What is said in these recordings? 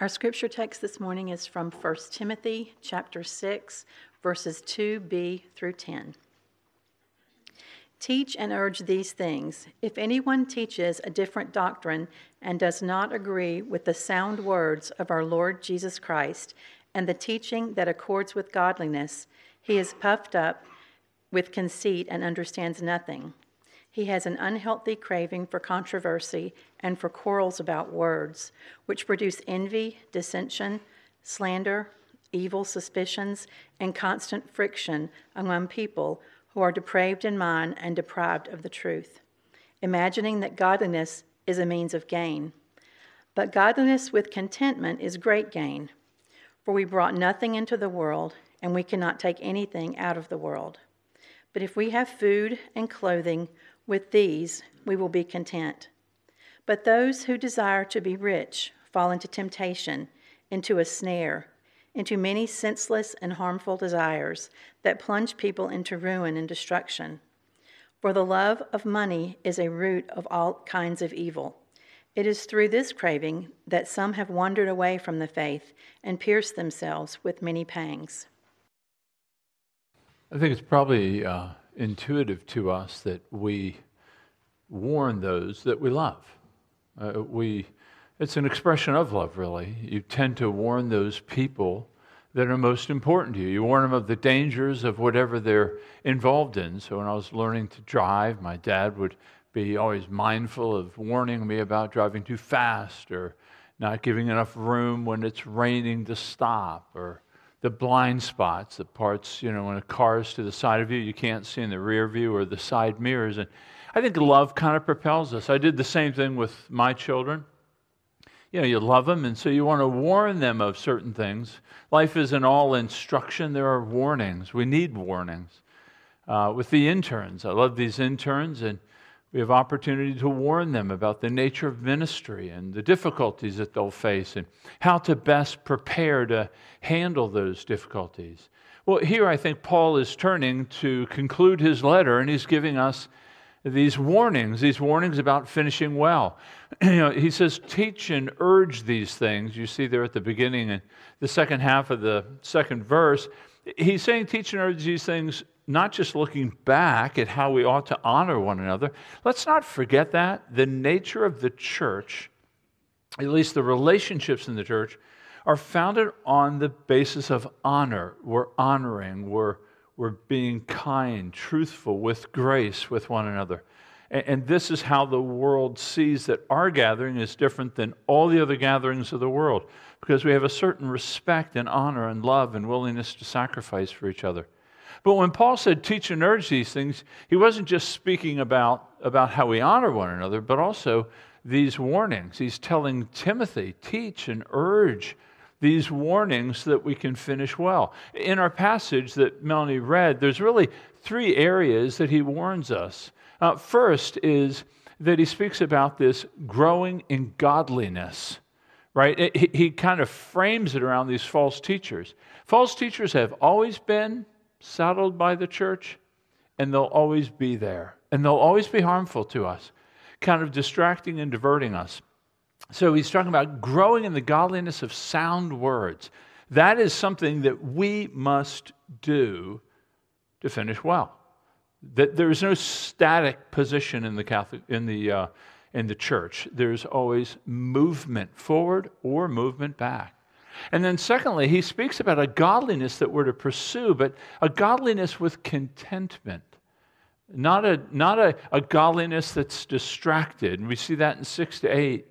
Our scripture text this morning is from 1 Timothy chapter 6 verses 2b through 10. Teach and urge these things. If anyone teaches a different doctrine and does not agree with the sound words of our Lord Jesus Christ and the teaching that accords with godliness, he is puffed up with conceit and understands nothing. He has an unhealthy craving for controversy and for quarrels about words, which produce envy, dissension, slander, evil suspicions, and constant friction among people who are depraved in mind and deprived of the truth, imagining that godliness is a means of gain. But godliness with contentment is great gain, for we brought nothing into the world, and we cannot take anything out of the world. But if we have food and clothing, with these we will be content. But those who desire to be rich fall into temptation, into a snare, into many senseless and harmful desires that plunge people into ruin and destruction. For the love of money is a root of all kinds of evil. It is through this craving that some have wandered away from the faith and pierced themselves with many pangs. I think it's probably uh, intuitive to us that we warn those that we love. Uh, we, it's an expression of love, really. You tend to warn those people that are most important to you. You warn them of the dangers of whatever they're involved in. So when I was learning to drive, my dad would be always mindful of warning me about driving too fast or not giving enough room when it's raining to stop or the blind spots, the parts, you know, when a car is to the side of you, you can't see in the rear view or the side mirrors. And I think love kind of propels us. I did the same thing with my children. You know, you love them, and so you want to warn them of certain things. Life isn't all instruction, there are warnings. We need warnings. Uh, with the interns, I love these interns, and we have opportunity to warn them about the nature of ministry and the difficulties that they'll face and how to best prepare to handle those difficulties. Well, here I think Paul is turning to conclude his letter and he's giving us these warnings, these warnings about finishing well. you know, he says, teach and urge these things. You see there at the beginning and the second half of the second verse. He's saying, teach and urge these things not just looking back at how we ought to honor one another. Let's not forget that. The nature of the church, at least the relationships in the church, are founded on the basis of honor. We're honoring, we're, we're being kind, truthful, with grace with one another. And, and this is how the world sees that our gathering is different than all the other gatherings of the world, because we have a certain respect and honor and love and willingness to sacrifice for each other. But when Paul said teach and urge these things, he wasn't just speaking about, about how we honor one another, but also these warnings. He's telling Timothy, teach and urge these warnings so that we can finish well. In our passage that Melanie read, there's really three areas that he warns us. Uh, first is that he speaks about this growing in godliness, right? he, he kind of frames it around these false teachers. False teachers have always been, saddled by the church, and they'll always be there. And they'll always be harmful to us, kind of distracting and diverting us. So he's talking about growing in the godliness of sound words. That is something that we must do to finish well. That there is no static position in the Catholic in the uh, in the church. There's always movement forward or movement back. And then, secondly, he speaks about a godliness that we're to pursue, but a godliness with contentment. Not a, not a, a godliness that's distracted. And we see that in 6 to 8.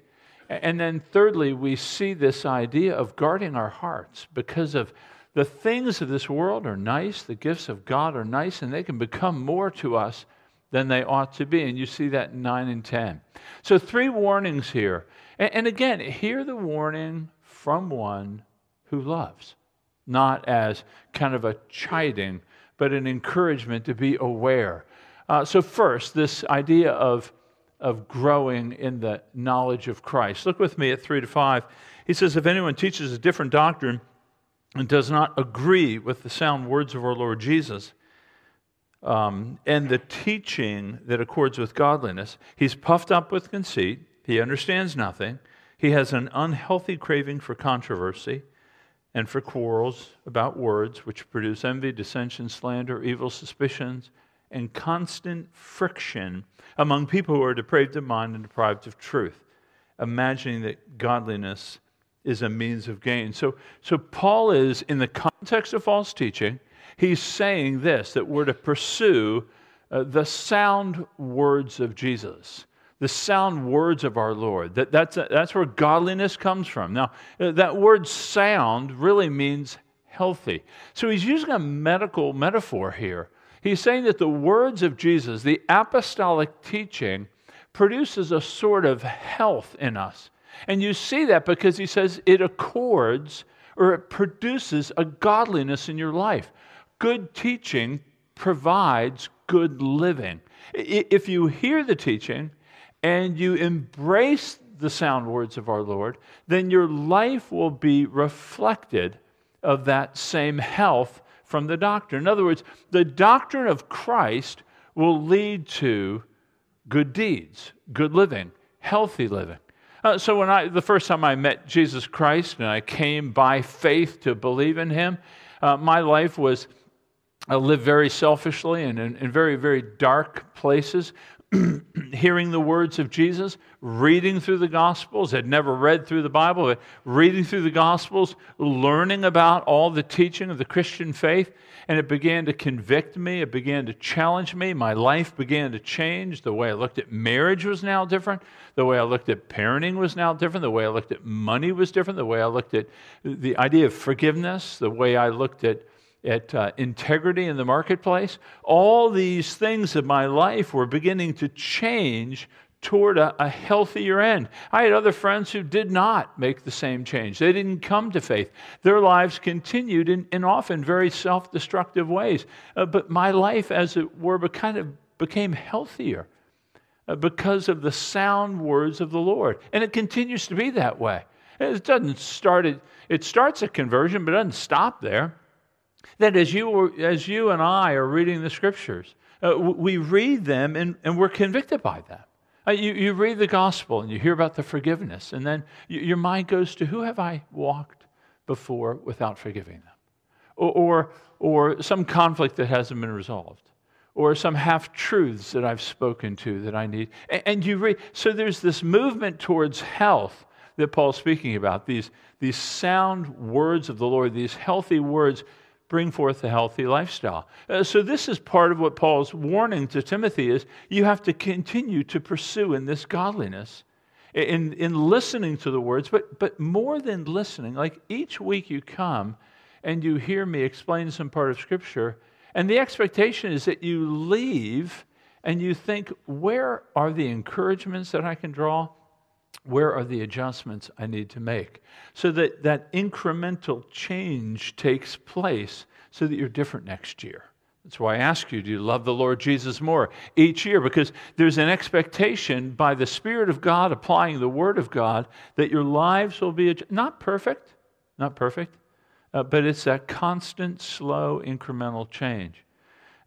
And then, thirdly, we see this idea of guarding our hearts because of the things of this world are nice, the gifts of God are nice, and they can become more to us than they ought to be. And you see that in 9 and 10. So, three warnings here. And, and again, hear the warning from one who loves, not as kind of a chiding, but an encouragement to be aware. Uh, so, first, this idea of, of growing in the knowledge of Christ. Look with me at 3 to 5. He says, If anyone teaches a different doctrine and does not agree with the sound words of our Lord Jesus, um, and the teaching that accords with godliness, he's puffed up with conceit, he understands nothing He has an unhealthy craving for controversy and for quarrels about words, which produce envy, dissension, slander, evil suspicions, and constant friction among people who are depraved of mind and deprived of truth, imagining that godliness is a means of gain. So, so Paul is, in the context of false teaching, he's saying this that we're to pursue uh, the sound words of Jesus the sound words of our Lord. That, that's, that's where godliness comes from. Now, that word sound really means healthy. So he's using a medical metaphor here. He's saying that the words of Jesus, the apostolic teaching, produces a sort of health in us. And you see that because he says it accords or it produces a godliness in your life. Good teaching provides good living. If you hear the teaching and you embrace the sound words of our Lord, then your life will be reflected of that same health from the doctrine. In other words, the doctrine of Christ will lead to good deeds, good living, healthy living. Uh, so when I the first time I met Jesus Christ and I came by faith to believe in Him, uh, my life was I lived very selfishly and in, in very very dark places. hearing the words of Jesus, reading through the Gospels, had never read through the Bible, but reading through the Gospels, learning about all the teaching of the Christian faith, and it began to convict me. It began to challenge me. My life began to change. The way I looked at marriage was now different. The way I looked at parenting was now different. The way I looked at money was different. The way I looked at the idea of forgiveness, the way I looked at at uh, integrity in the marketplace. All these things of my life were beginning to change toward a, a, healthier end. I had other friends who did not make the same change. They didn't come to faith. Their lives continued in, in often very self destructive ways. Uh, but my life, as it were, kind of became healthier uh, because of the sound words of the Lord. And it continues to be that way. It doesn't start, it, it starts a conversion, but it doesn't stop there that as you, as you and I are reading the scriptures, uh, we read them and, and we're convicted by that. Uh, you, you read the gospel and you hear about the forgiveness, and then you, your mind goes to who have I walked before without forgiving them? Or, or, or some conflict that hasn't been resolved, or some half truths that I've spoken to that I need. And, and you read, so there's this movement towards health that Paul's speaking about, these, these sound words of the Lord, these healthy words bring forth a healthy lifestyle. Uh, so this is part of what Paul's warning to Timothy is you have to continue to pursue in this godliness in, in listening to the words, but, but more than listening, like each week you come and you hear me explain some part of Scripture, and the expectation is that you leave and you think, where are the encouragements that I can draw? Where are the adjustments I need to make? So that that incremental change takes place so that you're different next year. That's why I ask you, do you love the Lord Jesus more each year? Because there's an expectation by the Spirit of God applying the Word of God that your lives will be not perfect, not perfect, uh, but it's that constant, slow, incremental change.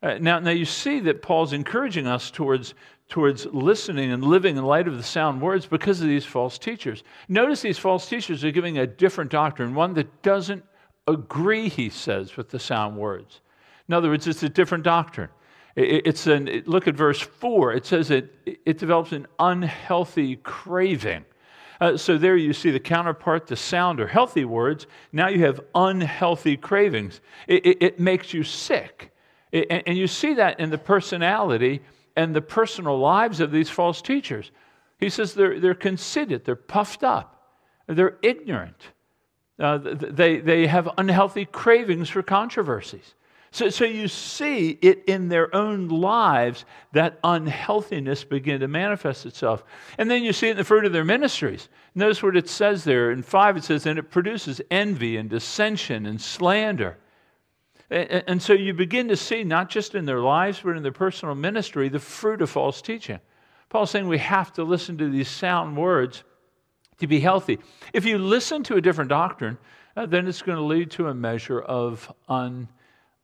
Uh, now, now you see that Paul's encouraging us towards towards listening and living in light of the sound words because of these false teachers. Notice these false teachers are giving a different doctrine, one that doesn't agree, he says, with the sound words. In other words, it's a different doctrine. It's an, look at verse 4. It says it, it develops an unhealthy craving. Uh, so there you see the counterpart to sound or healthy words. Now you have unhealthy cravings. It, it, it makes you sick. It, and you see that in the personality and the personal lives of these false teachers. He says they're, they're conceited, they're puffed up, they're ignorant, uh, they, they have unhealthy cravings for controversies. So, so you see it in their own lives, that unhealthiness begin to manifest itself. And then you see it in the fruit of their ministries. Notice what it says there. In 5, it says, and it produces envy and dissension and slander. And, so you begin to see, not just in their lives, but in their personal ministry, the fruit of false teaching. Paul's saying we have to listen to these sound words to be healthy. If you listen to a different doctrine, uh, then it's going to lead to a measure of, un,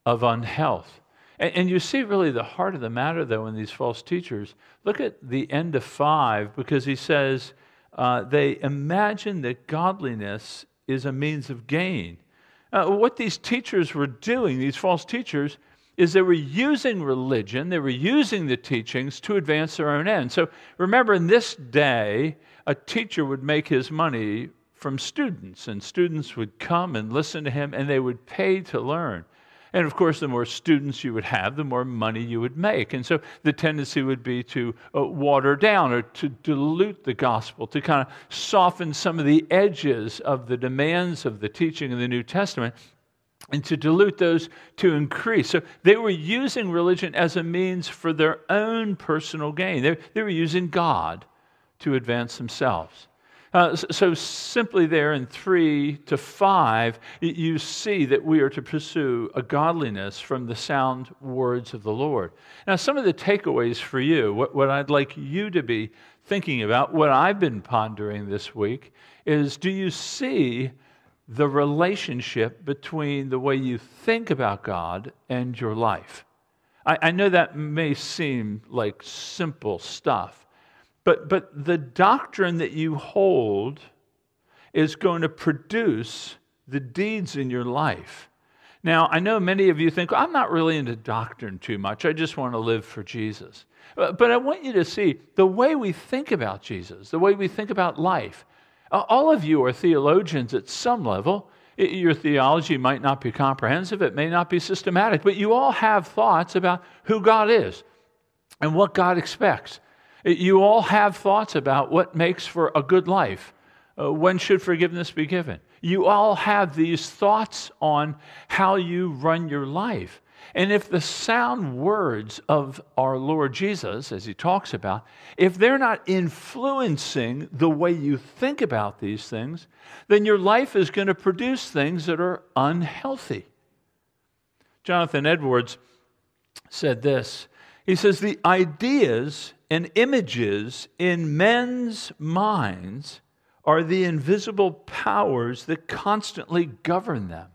of unhealth. And, and you see really the heart of the matter, though, in these false teachers. Look at the end of five, because he says, uh, they imagine that godliness is a means of gain. Uh, what these teachers were doing, these false teachers, is they were using religion, they were using the teachings to advance their own ends. So remember, in this day, a teacher would make his money from students, and students would come and listen to him, and they would pay to learn. And of course, the more students you would have, the more money you would make. And so the tendency would be to uh, water down or to dilute the gospel, to kind of soften some of the edges of the demands of the teaching of the New Testament and to dilute those to increase. So they were using religion as a means for their own personal gain. They, they were using God to advance themselves. Uh, so, simply there in three to five, you see that we are to pursue a godliness from the sound words of the Lord. Now, some of the takeaways for you, what, what I'd like you to be thinking about, what I've been pondering this week, is do you see the relationship between the way you think about God and your life. I, I, know that may seem like simple stuff, but, but the doctrine that you hold is going to produce the deeds in your life. Now, I know many of you think, I'm not really into doctrine too much. I just want to live for Jesus. Uh, but I want you to see the way we think about Jesus, the way we think about life, all of you are theologians at some level. Your theology might not be comprehensive, it may not be systematic, but you all have thoughts about who God is and what God expects. You all have thoughts about what makes for a good life. Uh, when should forgiveness be given? You all have these thoughts on how you run your life. And if the sound words of our Lord Jesus, as he talks about, if they're not influencing the way you think about these things, then your life is going to produce things that are unhealthy. Jonathan Edwards said this He says, The ideas and images in men's minds are the invisible powers that constantly govern them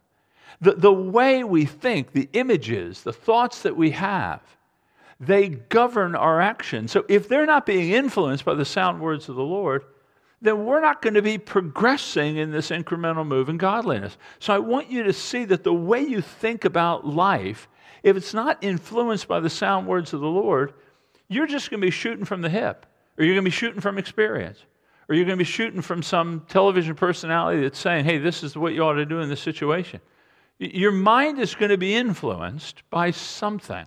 the, the way we think, the images, the thoughts that we have, they govern our actions. So if they're not being influenced by the sound words of the Lord, then we're not going to be progressing in this incremental move in godliness. So I want you to see that the way you think about life, if it's not influenced by the sound words of the Lord, you're just going to be shooting from the hip, or you're going to be shooting from experience, or you're going to be shooting from some television personality that's saying, hey, this is what you ought to do in this situation. Your mind is going to be influenced by something.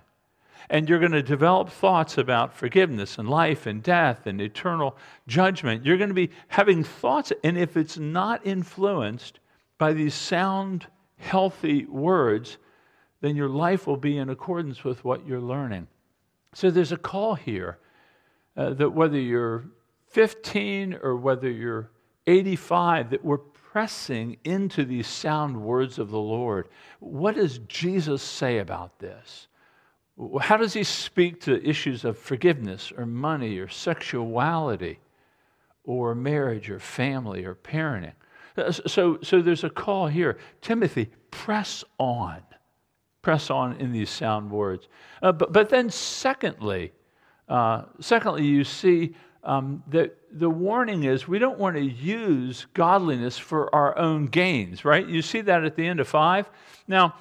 And you're going to develop thoughts about forgiveness and life and death and eternal judgment. You're going to be having thoughts, and if it's not influenced by these sound, healthy words, then your life will be in accordance with what you're learning. So there's a call here uh, that whether you're 15 or whether you're 85, that we're pressing into these sound words of the Lord. What does Jesus say about this? How does he speak to issues of forgiveness or money or sexuality or marriage or family or parenting? So, so there's a call here. Timothy, press on. Press on in these sound words. Uh, but, but then, secondly, uh, secondly, you see um, the, the warning is we don't want to use godliness for our own gains, right? You see that at the end of five. Now,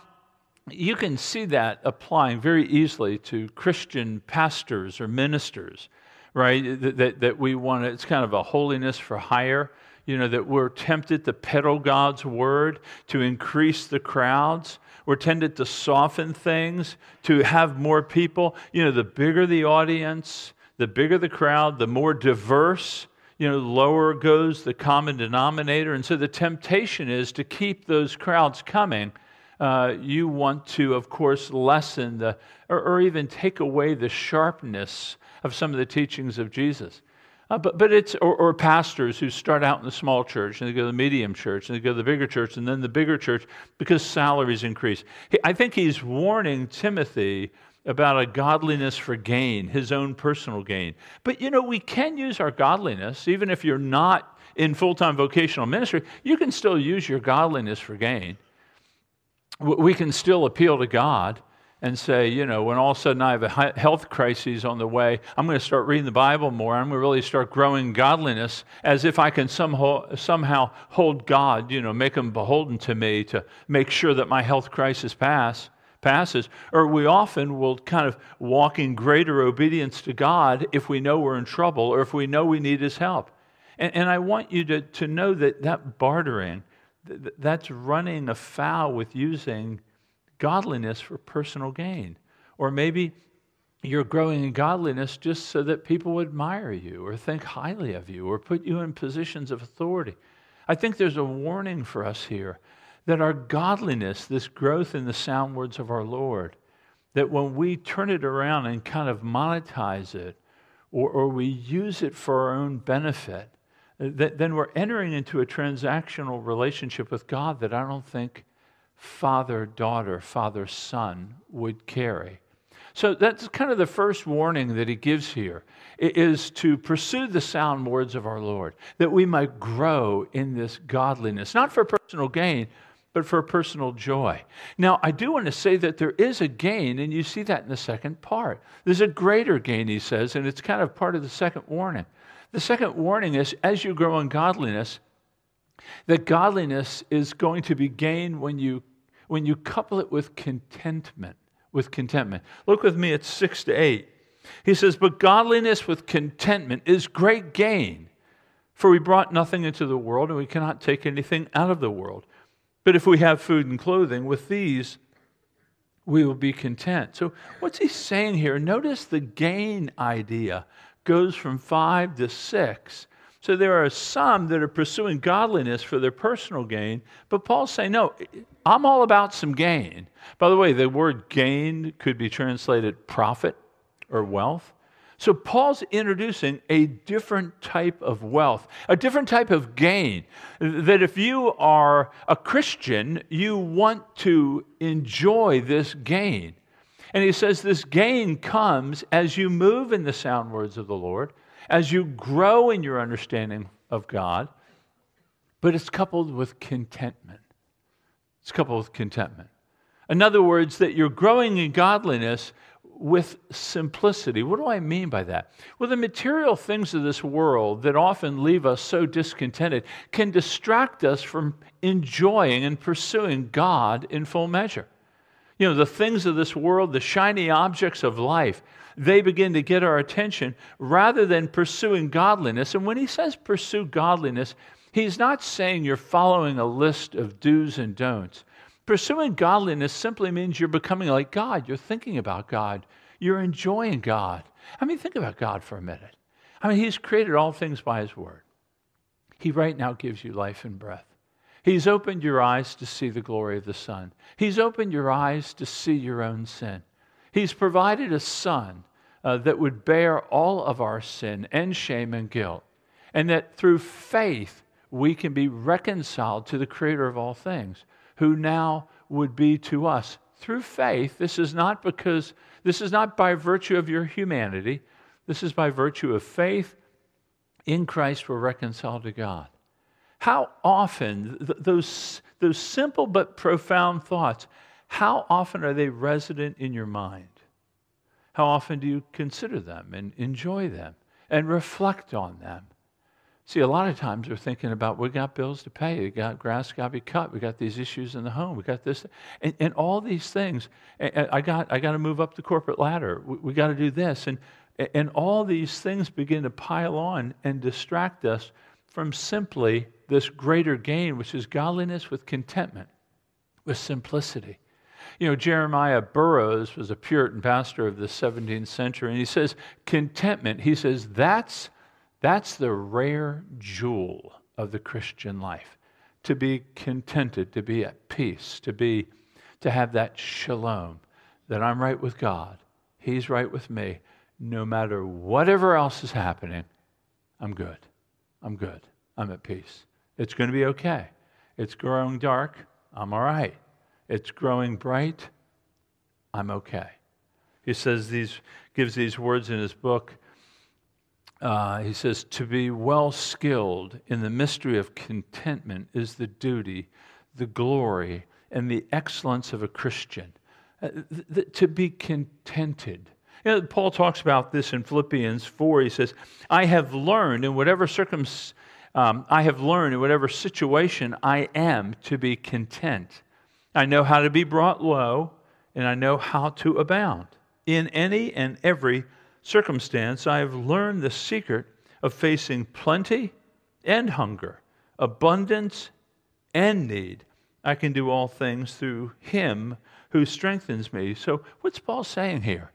you can see that applying very easily to Christian pastors or ministers, right? That, that, that we want to, it's kind of a holiness for hire, you know, that we're tempted to peddle God's word to increase the crowds. We're tempted to soften things, to have more people. You know, the bigger the audience, the bigger the crowd, the more diverse, you know, lower goes the common denominator. And so the temptation is to keep those crowds coming. Uh, you want to, of course, lessen the, or, or, even take away the sharpness of some of the teachings of Jesus. Uh, but, but it's, or, or, pastors who start out in the small church and they go to the medium church and they go to the bigger church and then the bigger church because salaries increase. He, I think he's warning Timothy about a godliness for gain, his own personal gain. But you know, we can use our godliness, even if you're not in full time vocational ministry, you can still use your godliness for gain. We can still appeal to God and say, you know, when all of a sudden I have a health crisis on the way, I'm going to start reading the Bible more. I'm going to really start growing godliness as if I can somehow, somehow hold God, you know, make him beholden to me to make sure that my health crisis pass, passes. Or we often will kind of walk in greater obedience to God if we know we're in trouble or if we know we need his help. And, and I want you to, to know that that bartering, that's running afoul with using godliness for personal gain. Or maybe you're growing in godliness just so that people would admire you or think highly of you or put you in positions of authority. I think there's a warning for us here that our godliness, this growth in the sound words of our Lord, that when we turn it around and kind of monetize it or, or we use it for our own benefit, that, then we're entering into a transactional relationship with God that I don't think father daughter, father son would carry. So that's kind of the first warning that he gives here is to pursue the sound words of our Lord, that we might grow in this godliness, not for personal gain, but for personal joy. Now, I do want to say that there is a gain, and you see that in the second part. There's a greater gain, he says, and it's kind of part of the second warning. The second warning is as you grow in godliness, that godliness is going to be gained when you when you couple it with contentment, with contentment. Look with me at 6 to 8. He says, "But godliness with contentment is great gain, for we brought nothing into the world and we cannot take anything out of the world. But if we have food and clothing, with these we will be content." So what's he saying here? Notice the gain idea goes from 5 to 6 so there are some that are pursuing godliness for their personal gain, but Paul's saying, no, I'm all about some gain. By the way, the word gain could be translated profit or wealth. So Paul's introducing a different type of wealth, a different type of gain. That if you are a Christian, you want to enjoy this gain. And he says this gain comes as you move in the sound words of the Lord as you grow in your understanding of God, but it's coupled with contentment. It's coupled with contentment. In other words, that you're growing in godliness with simplicity. What do I mean by that? Well, the material things of this world that often leave us so discontented can distract us from enjoying and pursuing God in full measure. You know, the things of this world, the shiny objects of life, they begin to get our attention rather than pursuing godliness. And when he says pursue godliness, he's not saying you're following a list of do's and don'ts. Pursuing godliness simply means you're becoming like God. You're thinking about God. You're enjoying God. I mean, think about God for a minute. I mean, He's created all things by His Word. He right now gives you life and breath. He's opened your eyes to see the glory of the Son. He's opened your eyes to see your own sin. He's provided a Son uh, that would bear all of our sin and shame and guilt, and that through faith we can be reconciled to the Creator of all things, who now would be to us through faith. This is not because, this is not by virtue of your humanity, this is by virtue of faith in Christ we're reconciled to God. How often, th- those, those simple but profound thoughts, how often are they resident in your mind? How often do you consider them and enjoy them and reflect on them? See, a lot of times we're thinking about we got bills to pay, we got grass got to be cut, we got these issues in the home, we got this, and, and all these things. And I got I got to move up the corporate ladder. We, we got to do this, and and all these things begin to pile on and distract us from simply this greater gain, which is godliness with contentment, with simplicity. You know, Jeremiah Burroughs was a Puritan pastor of the 17th century, and he says, contentment, he says, that's, that's the rare jewel of the Christian life. To be contented, to be at peace, to be to have that shalom, that I'm right with God, He's right with me. No matter whatever else is happening, I'm good. I'm good. I'm at peace. It's going to be okay. It's growing dark. I'm all right. It's growing bright. I'm okay. He says these, gives these words in his book. Uh, he says, To be well skilled in the mystery of contentment is the duty, the glory, and the excellence of a Christian. uh, th- th- to be contented. You know, Paul talks about this in Philippians 4. He says, I have learned in whatever circumstance, um, I have learned in whatever situation I am to be content. I know how to be brought low, and I know how to abound. In any and every circumstance, I have learned the secret of facing plenty and hunger, abundance and need. I can do all things through him who strengthens me. So what's Paul saying here?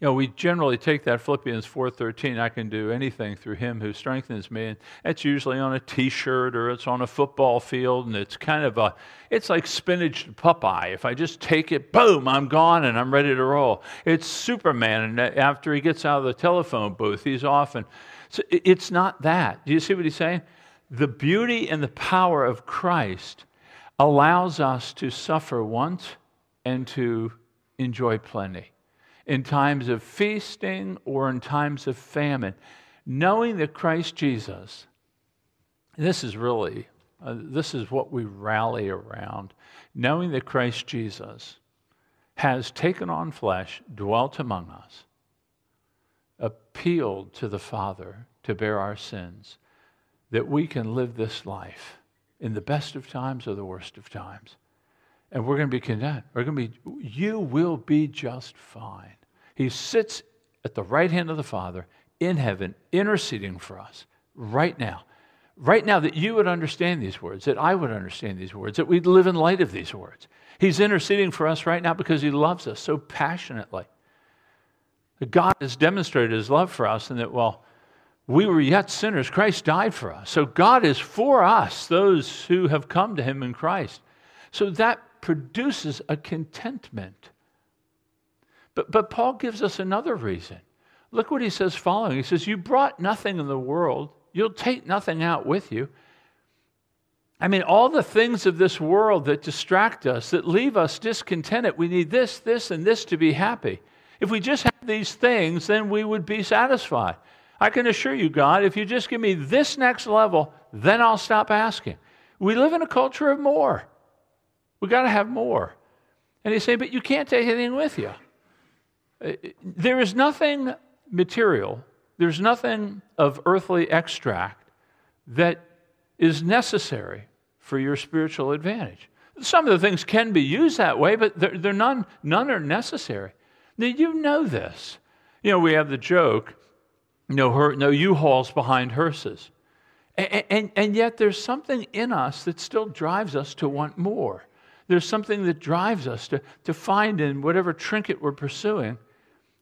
You know, we generally take that Philippians 4:13, I can do anything through him who strengthens me, and that's usually on a t-shirt or it's on a football field and it's kind of a it's like spinach to Popeye. If I just take it, boom, I'm gone and I'm ready to roll. It's Superman and after he gets out of the telephone booth, he's off and so it's not that. Do you see what he's saying? The beauty and the power of Christ allows us to suffer once and to enjoy plenty in times of feasting or in times of famine, knowing that Christ Jesus, this is really, uh, this is what we rally around, knowing that Christ Jesus has taken on flesh, dwelt among us, appealed to the Father to bear our sins, that we can live this life in the best of times or the worst of times. And we're going to be condemned. We're going to be, you will be just fine. He sits at the right hand of the Father in heaven, interceding for us right now. Right now, that you would understand these words, that I would understand these words, that we'd live in light of these words. He's interceding for us right now because He loves us so passionately. God has demonstrated His love for us, and that, well, we were yet sinners, Christ died for us. So God is for us, those who have come to Him in Christ. So that produces a contentment. But, but Paul gives us another reason. Look what he says following. He says, You brought nothing in the world, you'll take nothing out with you. I mean, all the things of this world that distract us, that leave us discontented, we need this, this, and this to be happy. If we just have these things, then we would be satisfied. I can assure you, God, if you just give me this next level, then I'll stop asking. We live in a culture of more. We got to have more. And he say, but you can't take anything with you. Uh, there is nothing material, there's nothing of earthly extract that is necessary for your spiritual advantage. Some of the things can be used that way, but they're, they're none, none are necessary. Now, you know this. You know, we have the joke no, her, no U-Hauls behind hearses. And, and, and, yet there's something in us that still drives us to want more. There's something that drives us to, to find in whatever trinket we're pursuing.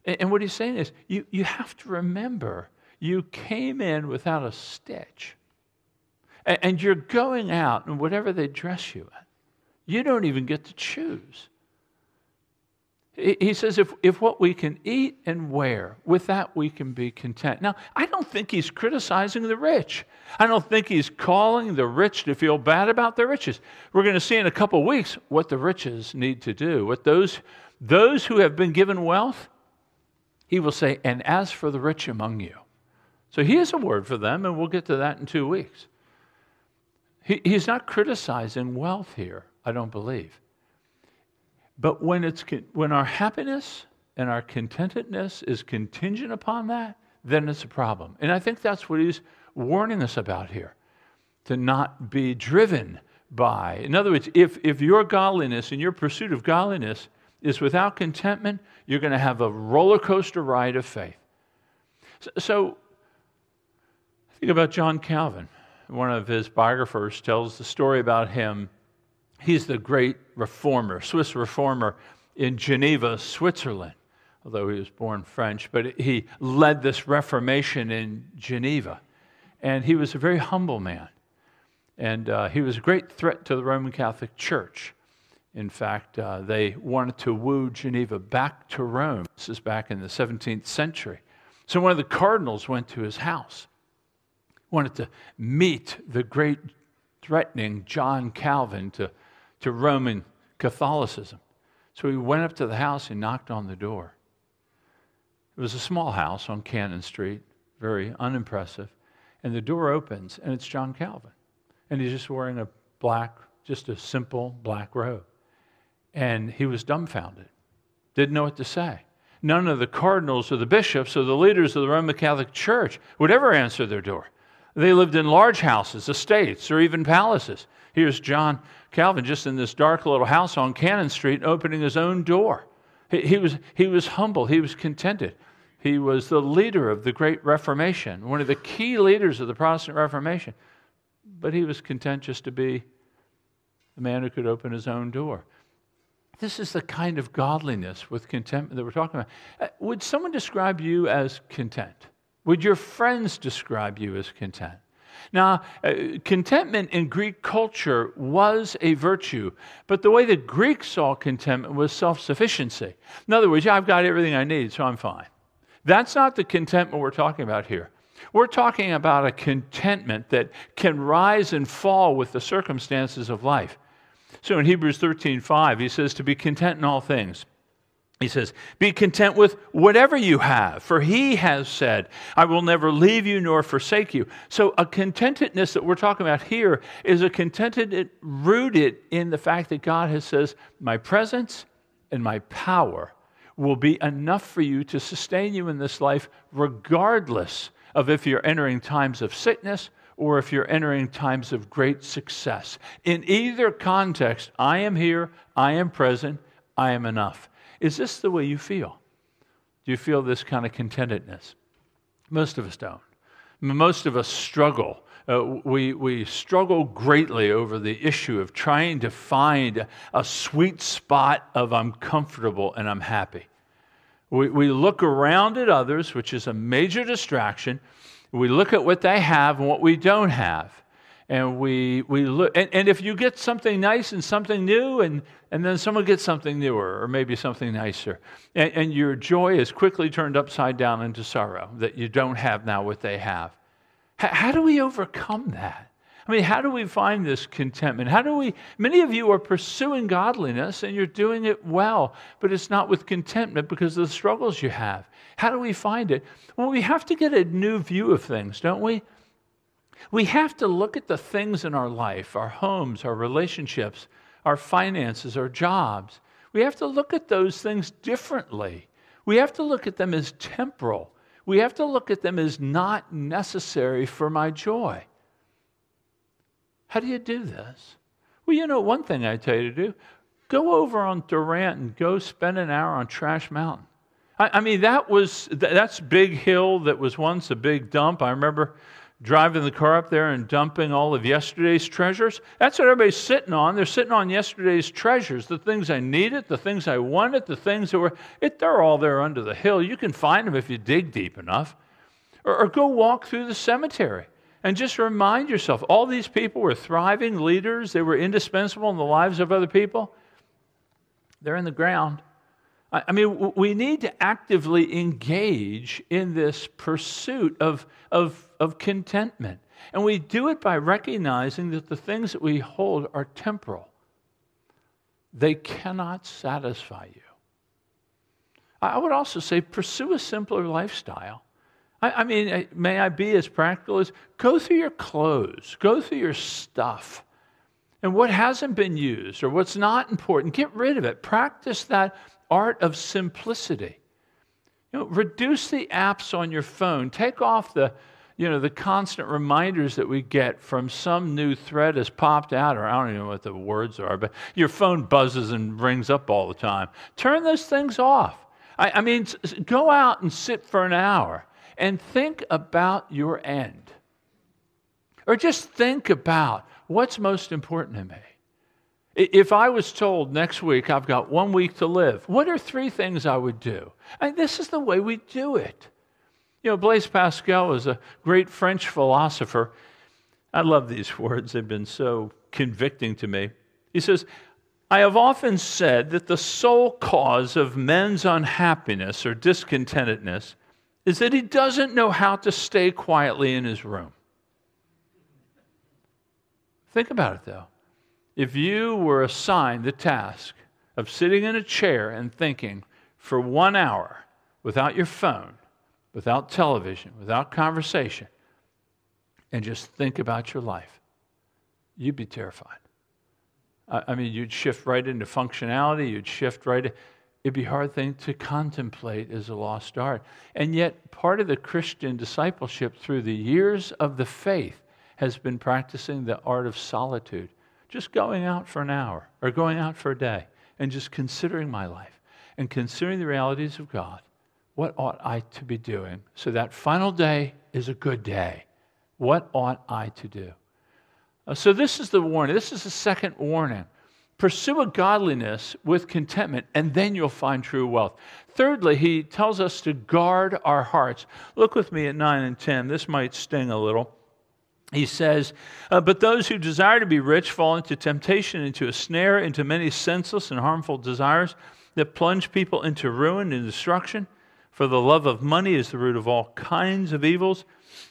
And, and what he's saying is, you, you have to remember you came in without a stitch. And, and you're going out, in whatever they dress you in, you don't even get to choose. He says, if, if what we can eat and wear, with that we can be content. Now, I don't think he's criticizing the rich. I don't think he's calling the rich to feel bad about their riches. We're going to see in a couple of weeks what the riches need to do. What those, those who have been given wealth, he will say, and as for the rich among you. So he has a word for them, and we'll get to that in two weeks. He, he's not criticizing wealth here, I don't believe. But when, it's, when our happiness and our contentedness is contingent upon that, then it's a problem. And I think that's what he's warning us about here to not be driven by. In other words, if, if your godliness and your pursuit of godliness is without contentment, you're going to have a roller coaster ride of faith. So, so think about John Calvin. One of his biographers tells the story about him He's the great reformer, Swiss reformer in Geneva, Switzerland, although he was born French, but he led this Reformation in Geneva. And he was a very humble man. And uh, he was a great threat to the Roman Catholic Church. In fact, uh, they wanted to woo Geneva back to Rome. This is back in the 17th century. So one of the cardinals went to his house, wanted to meet the great threatening John Calvin to to Roman Catholicism. So he went up to the house and knocked on the door. It was a small house on Cannon Street, very unimpressive. And the door opens, and it's John Calvin. And he's just wearing a black, just a simple black robe. And he was dumbfounded, didn't know what to say. None of the cardinals or the bishops or the leaders of the Roman Catholic Church would ever answer their door. They lived in large houses, estates, or even palaces. Here's John Calvin just in this dark little house on Cannon Street opening his own door. He, he, was, he was humble, he was contented. He was the leader of the Great Reformation, one of the key leaders of the Protestant Reformation. But he was content just to be the man who could open his own door. This is the kind of godliness with contentment that we're talking about. Uh, would someone describe you as content? Would your friends describe you as content? Now, uh, contentment in Greek culture was a virtue, but the way the Greeks saw contentment was self sufficiency. In other words, yeah, I've got everything I need, so I'm fine. That's not the contentment we're talking about here. We're talking about a contentment that can rise and fall with the circumstances of life. So in Hebrews 13 5, he says, To be content in all things. He says, Be content with whatever you have, for he has said, I will never leave you nor forsake you. So, a contentedness that we're talking about here is a contentedness rooted in the fact that God has says, My presence and my power will be enough for you to sustain you in this life, regardless of if you're entering times of sickness or if you're entering times of great success. In either context, I am here, I am present, I am enough. Is this the way you feel? Do you feel this kind of contentedness? Most of us don't. Most of us struggle. Uh, we, we struggle greatly over the issue of trying to find a sweet spot of I'm comfortable and I'm happy. We, we look around at others, which is a major distraction, we look at what they have and what we don't have. And we, we look, and, and if you get something nice and something new, and, and then someone gets something newer or maybe something nicer, and, and your joy is quickly turned upside down into sorrow that you don't have now what they have. H- how do we overcome that? I mean, how do we find this contentment? How do we, many of you are pursuing godliness and you're doing it well, but it's not with contentment because of the struggles you have. How do we find it? Well, we have to get a new view of things, don't we? We have to look at the things in our life, our homes, our relationships, our finances, our jobs. We have to look at those things differently. We have to look at them as temporal. We have to look at them as not necessary for my joy. How do you do this? Well, you know, one thing I tell you to do go over on Durant and go spend an hour on Trash Mountain. I, I mean, that was that's Big Hill that was once a big dump. I remember driving the car up there and dumping all of yesterday's treasures. That's what everybody's sitting on. They're sitting on yesterday's treasures, the things I needed, the things I wanted, the things that were, it, they're all there under the hill. You can find them if you dig deep enough. Or, or go walk through the cemetery. And just remind yourself all these people were thriving leaders, they were indispensable in the lives of other people. They're in the ground. I mean, we need to actively engage in this pursuit of, of, of contentment. And we do it by recognizing that the things that we hold are temporal, they cannot satisfy you. I would also say pursue a simpler lifestyle. I, I mean, may I be as practical as go through your clothes, go through your stuff. And what hasn't been used or what's not important, get rid of it. Practice that art of simplicity. You know, reduce the apps on your phone. Take off the, you know, the constant reminders that we get from some new thread has popped out, or I don't even know what the words are, but your phone buzzes and rings up all the time. Turn those things off. I, I mean, go out and sit for an hour and think about your end. Or just think about what's most important to me. If I was told next week I've got one week to live, what are three things I would do? And this is the way we do it. You know, Blaise Pascal was a great French philosopher. I love these words, they've been so convicting to me. He says, I have often said that the sole cause of men's unhappiness or discontentedness is that he doesn't know how to stay quietly in his room. Think about it though. If you were assigned the task of sitting in a chair and thinking for one hour without your phone, without television, without conversation, and just think about your life, you'd be terrified. I mean, you'd shift right into functionality, you'd shift right. It'd be a hard thing to contemplate as a lost art. And yet, part of the Christian discipleship through the years of the faith has been practicing the art of solitude. Just going out for an hour or going out for a day and just considering my life and considering the realities of God. What ought I to be doing so that final day is a good day? What ought I to do? Uh, so, this is the warning. This is the second warning. Pursue a godliness with contentment, and then you'll find true wealth. Thirdly, he tells us to guard our hearts. Look with me at 9 and 10. This might sting a little. He says, uh, But those who desire to be rich fall into temptation, into a snare, into many senseless and harmful desires that plunge people into ruin and destruction. For the love of money is the root of all kinds of evils.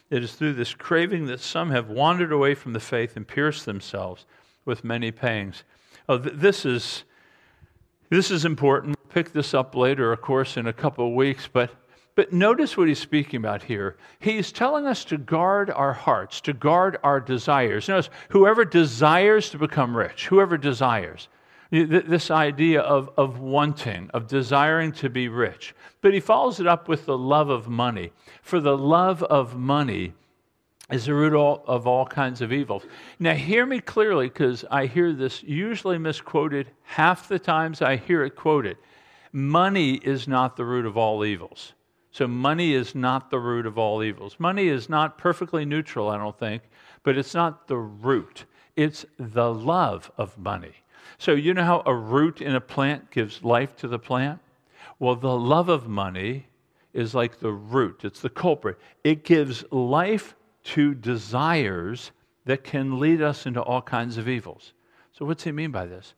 It is through this craving that some have wandered away from the faith and pierced themselves with many pangs. Oh, th- this is this is important. We'll pick this up later, of course, in a couple of weeks. But but notice what he's speaking about here. He's telling us to guard our hearts, to guard our desires. Notice, whoever desires to become rich, whoever desires, this idea of, of wanting, of desiring to be rich. But he follows it up with the love of money. For the love of money is the root of all kinds of evils. Now, hear me clearly because I hear this usually misquoted. Half the times I hear it quoted. Money is not the root of all evils. So, money is not the root of all evils. Money is not perfectly neutral, I don't think, but it's not the root. It's the love of money. So, you know how a root in a plant gives life to the plant? Well, the love of money is like the root, it's the culprit. It gives life to desires that can lead us into all kinds of evils. So, what's he mean by this?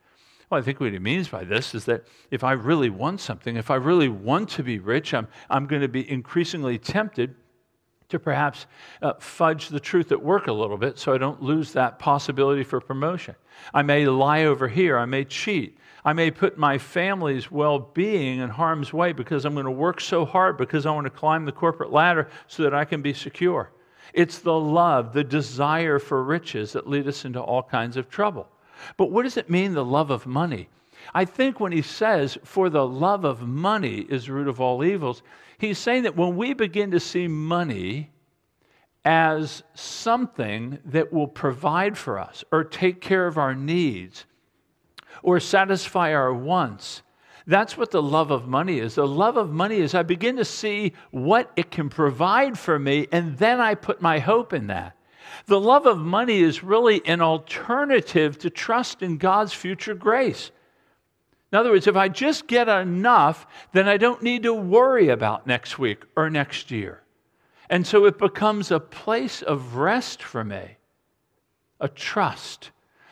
Well, I think what he means by this is that if I really want something, if I really want to be rich, I'm, I'm going to be increasingly tempted to perhaps uh, fudge the truth at work a little bit so I don't lose that possibility for promotion. I may lie over here, I may cheat, I may put my family's well being in harm's way because I'm going to work so hard because I want to climb the corporate ladder so that I can be secure. It's the love, the desire for riches that lead us into all kinds of trouble. But what does it mean, the love of money? I think when he says, for the love of money is root of all evils, he's saying that when we begin to see money as something that will provide for us or take care of our needs or satisfy our wants, that's what the love of money is. The love of money is I begin to see what it can provide for me, and then I put my hope in that. The love of money is really an alternative to trust in God's future grace. In other words, if I just get enough, then I don't need to worry about next week or next year. And so it becomes a place of rest for me, a trust.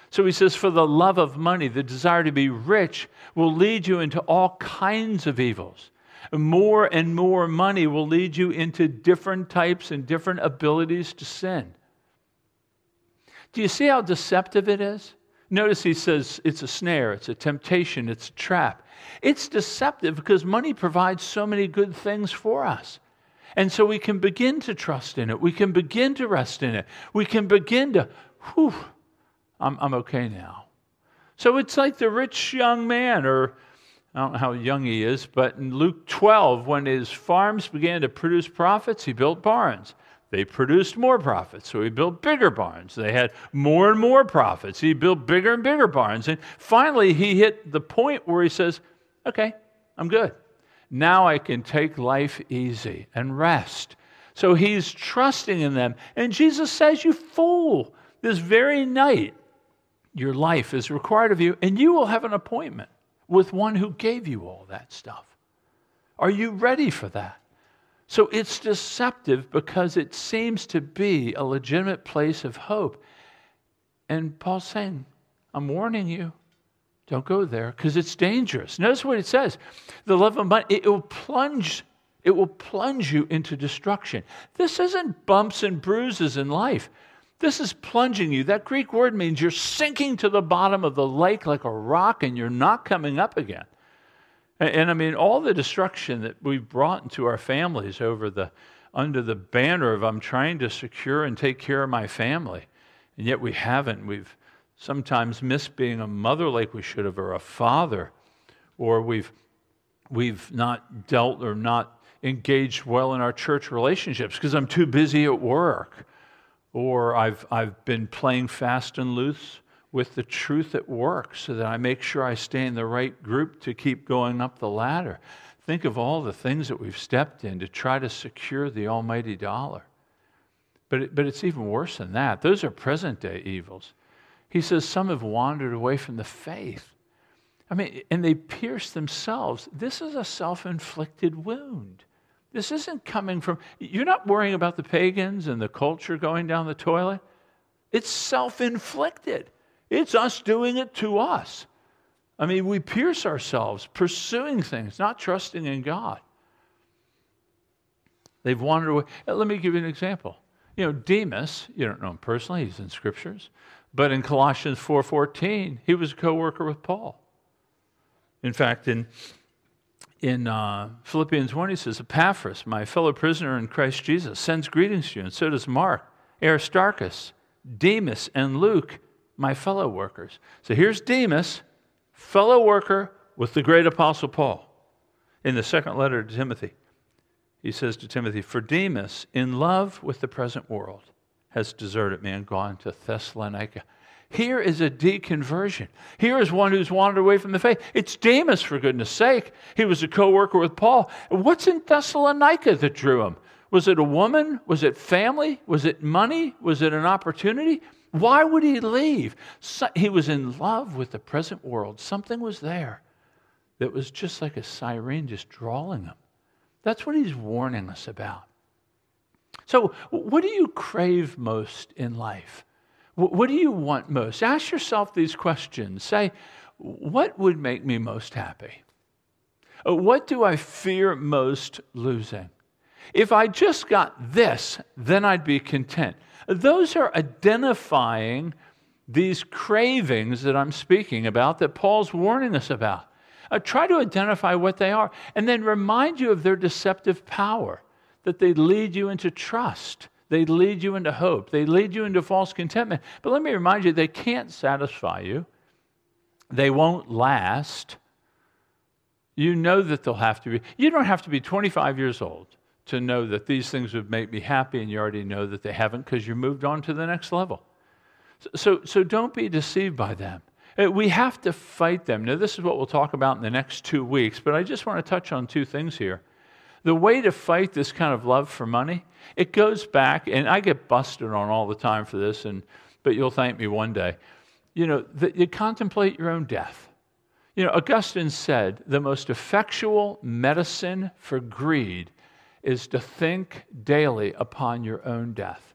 So he says, for the love of money, the desire to be rich will lead you into all kinds of evils. More and more money will lead you into different types and different abilities to sin. Do you see how deceptive it is? Notice he says it's a snare, it's a temptation, it's a trap. It's deceptive because money provides so many good things for us. And so we can begin to trust in it. We can begin to rest in it. We can begin to, whew, I'm, I'm okay now. So it's like the rich young man, or I don't know how young he is, but in Luke 12, when his farms began to produce profits, he built barns. They produced more profits, so he built bigger barns. They had more and more profits. He built bigger and bigger barns. And finally, he hit the point where he says, Okay, I'm good. Now I can take life easy and rest. So he's trusting in them. And Jesus says, You fool, this very night, your life is required of you, and you will have an appointment with one who gave you all that stuff. Are you ready for that? So it's deceptive because it seems to be a legitimate place of hope. And Paul's saying, I'm warning you, don't go there because it's dangerous. Notice what it says the love of money, it will plunge. It will plunge you into destruction. This isn't bumps and bruises in life. This is plunging you. That Greek word means you're sinking to the bottom of the lake like a rock and you're not coming up again. And, and, I mean, all the destruction that we've brought into our families over the under the banner of I'm trying to secure and take care of my family, and yet we haven't. We've sometimes missed being a mother like we should have, or a father, or we've, we've not dealt or not engaged well in our church relationships because I'm too busy at work, or I've, I've been playing fast and loose with the truth at work so that I make sure I stay in the right group to keep going up the ladder. Think of all the things that we've stepped in to try to secure the almighty dollar. But, it, but it's even worse than that. Those are present day evils. He says some have wandered away from the faith. I mean, and they pierce themselves. This is a self inflicted wound. This isn't coming from, you're not worrying about the pagans and the culture going down the toilet. It's self inflicted. It's us doing it to us. I mean, we pierce ourselves pursuing things, not trusting in God. They've wandered away. Let me give you an example. You know, Demas, you don't know him personally, he's in scriptures, but in Colossians 4:14, he was a co-worker with Paul. In fact, in in uh, Philippians 1, he says, Epaphras, my fellow prisoner in Christ Jesus, sends greetings to you, and so does Mark, Aristarchus, Demas, and Luke, my fellow workers. So here's Demas, fellow worker with the great apostle Paul. In the second letter to Timothy, he says to Timothy, For Demas, in love with the present world, has deserted me and gone to Thessalonica. Here is a deconversion. Here is one who's wandered away from the faith. It's Demas, for goodness sake. He was a co worker with Paul. What's in Thessalonica that drew him? Was it a woman? Was it family? Was it money? Was it an opportunity? Why would he leave? So, he was in love with the present world. Something was there that was just like a siren just drawing him. That's what he's warning us about. So, what do you crave most in life? What do you want most? Ask yourself these questions. Say, what would make me most happy? What do I fear most losing? If I just got this, then I'd be content. Those are identifying these cravings that I'm speaking about that Paul's warning us about. Uh, try to identify what they are and then remind you of their deceptive power, that they lead you into trust, they lead you into hope, they lead you into false contentment. But let me remind you, they can't satisfy you, they won't last. You know that they'll have to be, you don't have to be 25 years old to know that these things would make me happy, and you already know that they haven't because you moved on to the next level. So, so, don't be deceived by them. Uh, we have to fight them. Now, this is what we'll talk about in the next two weeks, but I just want to touch on two things here. The way to fight this kind of love for money, it goes back, and I get busted on all the time for this, and, but you'll thank me one day. You know, that you contemplate your own death. You know, Augustine said the most effectual medicine for greed is to think daily upon your own death.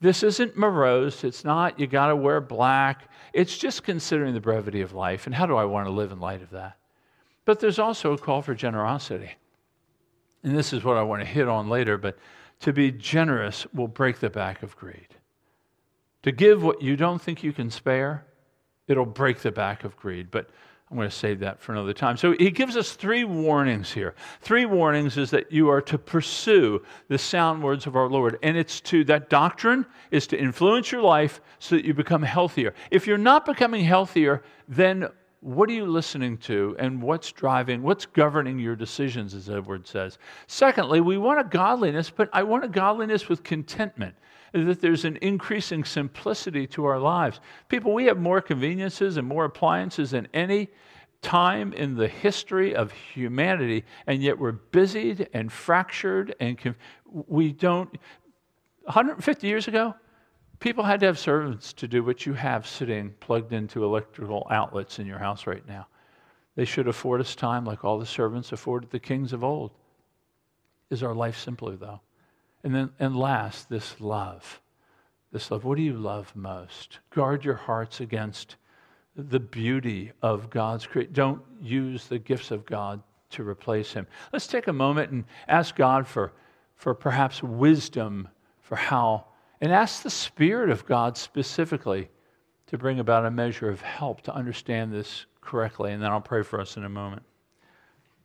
This isn't morose. It's not, you got to wear black. It's just considering the brevity of life and how do I want to live in light of that. But there's also a call for generosity. And this is what I want to hit on later, but to be generous will break the back of greed. To give what you don't think you can spare, it'll break the back of greed. But I'm going to save that for another time. So he gives us three warnings here. Three warnings is that you are to pursue the sound words of our Lord. And it's to, that doctrine is to influence your life so that you become healthier. If you're not becoming healthier, then what are you listening to and what's driving, what's governing your decisions, as Edward says? Secondly, we want a godliness, but I want a godliness with contentment that there's an increasing simplicity to our lives. People, we have more conveniences and more appliances than any time in the history of humanity, and yet we're busied and fractured, and conf- we don't. 150 years ago, people had to have servants to do what you have sitting plugged into electrical outlets in your house right now. They should afford us time like all the servants afforded the kings of old. Is our life simpler, though? And then, and last, this love. This love. What do you love most? Guard your hearts against the beauty of God's creation. Don't use the gifts of God to replace Him. Let's take a moment and ask God for, for perhaps wisdom for how, and ask the Spirit of God specifically to bring about a measure of help to understand this correctly. And then I'll pray for us in a moment.